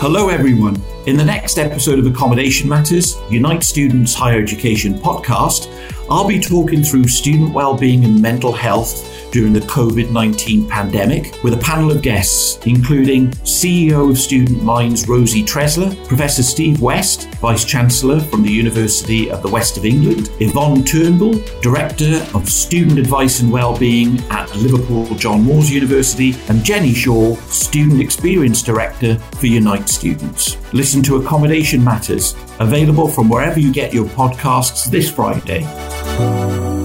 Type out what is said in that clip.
Hello, everyone. In the next episode of Accommodation Matters, Unite Students Higher Education podcast, I'll be talking through student well-being and mental health during the COVID 19 pandemic with a panel of guests, including CEO of Student Minds Rosie Tressler, Professor Steve West, Vice Chancellor from the University of the West of England, Yvonne Turnbull, Director of Student Advice and Wellbeing at Liverpool John Moores University, and Jenny Shaw, Student Experience Director for Unite Students. Listen to Accommodation Matters, available from wherever you get your podcasts this Friday. Thank you.